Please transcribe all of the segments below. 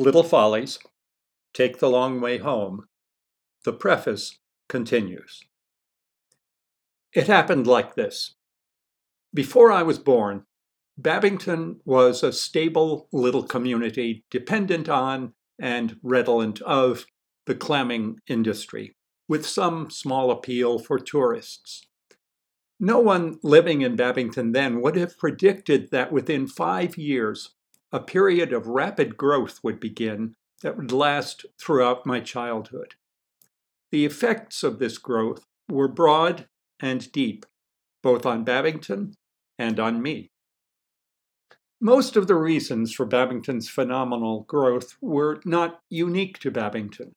Little Follies, Take the Long Way Home, the preface continues. It happened like this. Before I was born, Babbington was a stable little community dependent on and redolent of the clamming industry, with some small appeal for tourists. No one living in Babbington then would have predicted that within five years, a period of rapid growth would begin that would last throughout my childhood. The effects of this growth were broad and deep, both on Babbington and on me. Most of the reasons for Babbington's phenomenal growth were not unique to Babbington.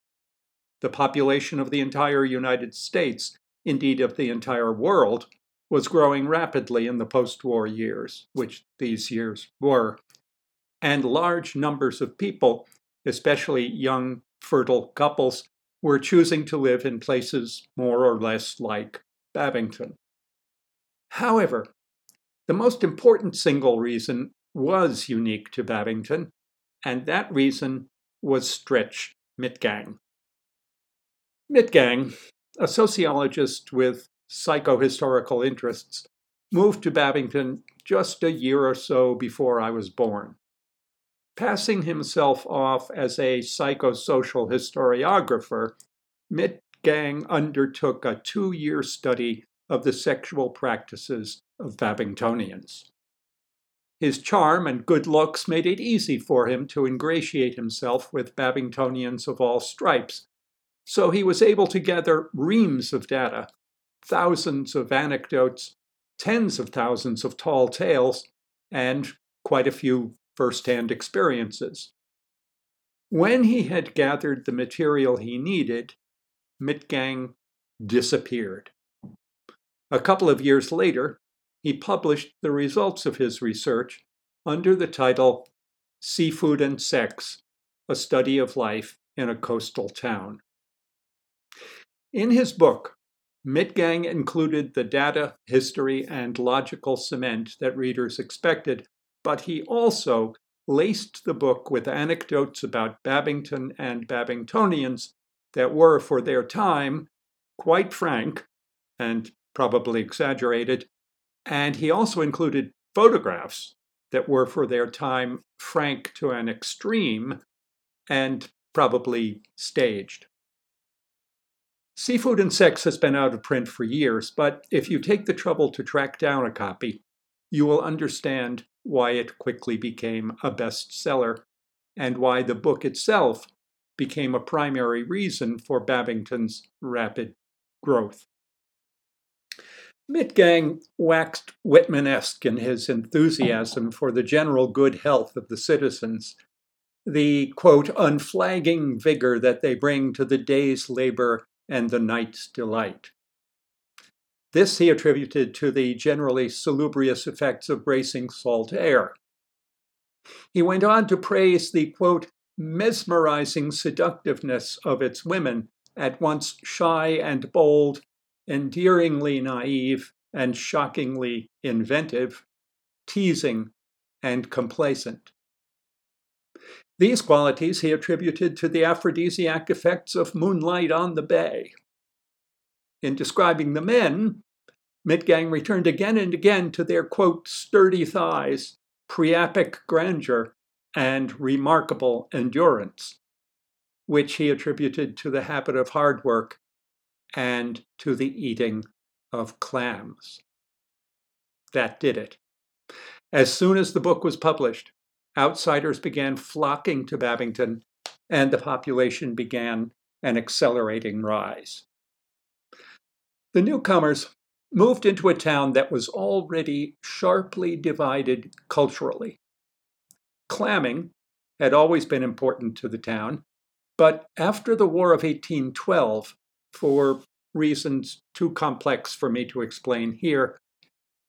The population of the entire United States, indeed of the entire world, was growing rapidly in the post war years, which these years were, and large numbers of people, especially young, fertile couples, were choosing to live in places more or less like Babbington. However, the most important single reason was unique to Babbington, and that reason was Stretch Mitgang. Mitgang, a sociologist with psychohistorical interests, moved to Babbington just a year or so before I was born. Passing himself off as a psychosocial historiographer, Mitgang undertook a two year study of the sexual practices of Babbingtonians. His charm and good looks made it easy for him to ingratiate himself with Babbingtonians of all stripes, so he was able to gather reams of data thousands of anecdotes, tens of thousands of tall tales, and quite a few first-hand experiences. When he had gathered the material he needed, Mitgang disappeared. A couple of years later, he published the results of his research under the title Seafood and Sex A Study of Life in a Coastal Town. In his book, Mitgang included the data, history, and logical cement that readers expected, but he also laced the book with anecdotes about Babbington and Babbingtonians that were, for their time, quite frank and probably exaggerated. And he also included photographs that were, for their time, frank to an extreme and probably staged. Seafood and Sex has been out of print for years, but if you take the trouble to track down a copy, you will understand why it quickly became a bestseller and why the book itself became a primary reason for Babbington's rapid growth. Mitgang waxed Whitman-esque in his enthusiasm for the general good health of the citizens, the, quote, unflagging vigor that they bring to the day's labor and the night's delight. This he attributed to the generally salubrious effects of bracing salt air. He went on to praise the, quote, mesmerizing seductiveness of its women, at once shy and bold, endearingly naive and shockingly inventive, teasing and complacent. These qualities he attributed to the aphrodisiac effects of moonlight on the bay. In describing the men, Mitgang returned again and again to their, quote, sturdy thighs, priapic grandeur, and remarkable endurance, which he attributed to the habit of hard work and to the eating of clams. That did it. As soon as the book was published, outsiders began flocking to Babbington, and the population began an accelerating rise. The newcomers moved into a town that was already sharply divided culturally. Clamming had always been important to the town, but after the War of 1812, for reasons too complex for me to explain here,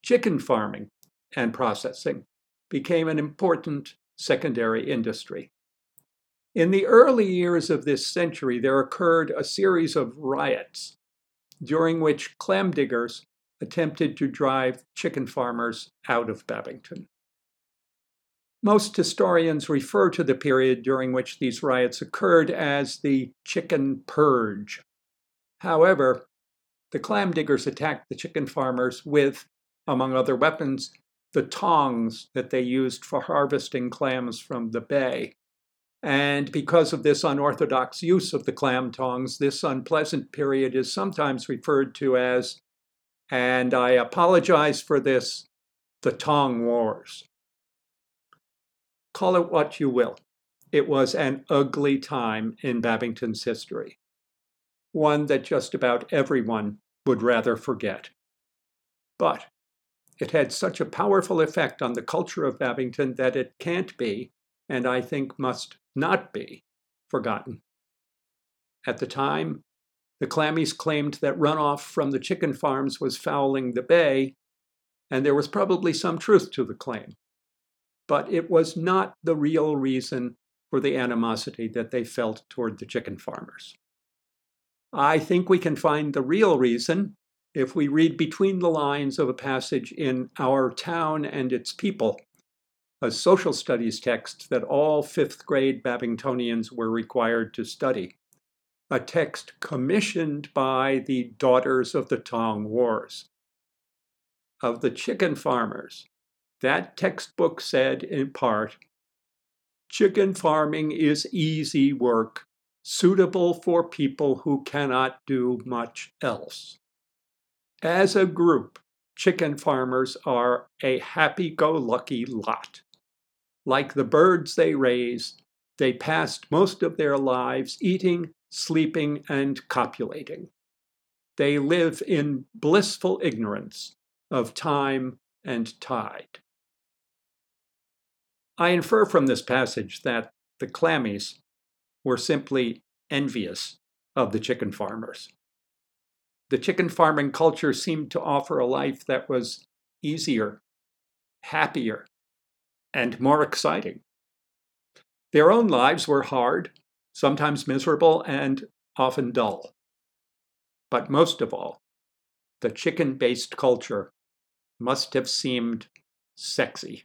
chicken farming and processing became an important secondary industry. In the early years of this century, there occurred a series of riots during which clam diggers attempted to drive chicken farmers out of Babbington. Most historians refer to the period during which these riots occurred as the Chicken Purge. However, the clam diggers attacked the chicken farmers with, among other weapons, the tongs that they used for harvesting clams from the bay. And because of this unorthodox use of the clam tongs, this unpleasant period is sometimes referred to as, and I apologize for this, the Tong Wars. Call it what you will. It was an ugly time in Babbington's history, one that just about everyone would rather forget. But it had such a powerful effect on the culture of Babbington that it can't be, and I think must not be, forgotten. At the time, the Clammies claimed that runoff from the chicken farms was fouling the bay, and there was probably some truth to the claim but it was not the real reason for the animosity that they felt toward the chicken farmers. I think we can find the real reason if we read between the lines of a passage in Our Town and Its People, a social studies text that all fifth grade Babbingtonians were required to study, a text commissioned by the Daughters of the Tong Wars. Of the chicken farmers, that textbook said in part chicken farming is easy work, suitable for people who cannot do much else. As a group, chicken farmers are a happy go lucky lot. Like the birds they raise, they passed most of their lives eating, sleeping, and copulating. They live in blissful ignorance of time and tide. I infer from this passage that the clammies were simply envious of the chicken farmers. The chicken farming culture seemed to offer a life that was easier, happier, and more exciting. Their own lives were hard, sometimes miserable, and often dull. But most of all, the chicken based culture must have seemed sexy.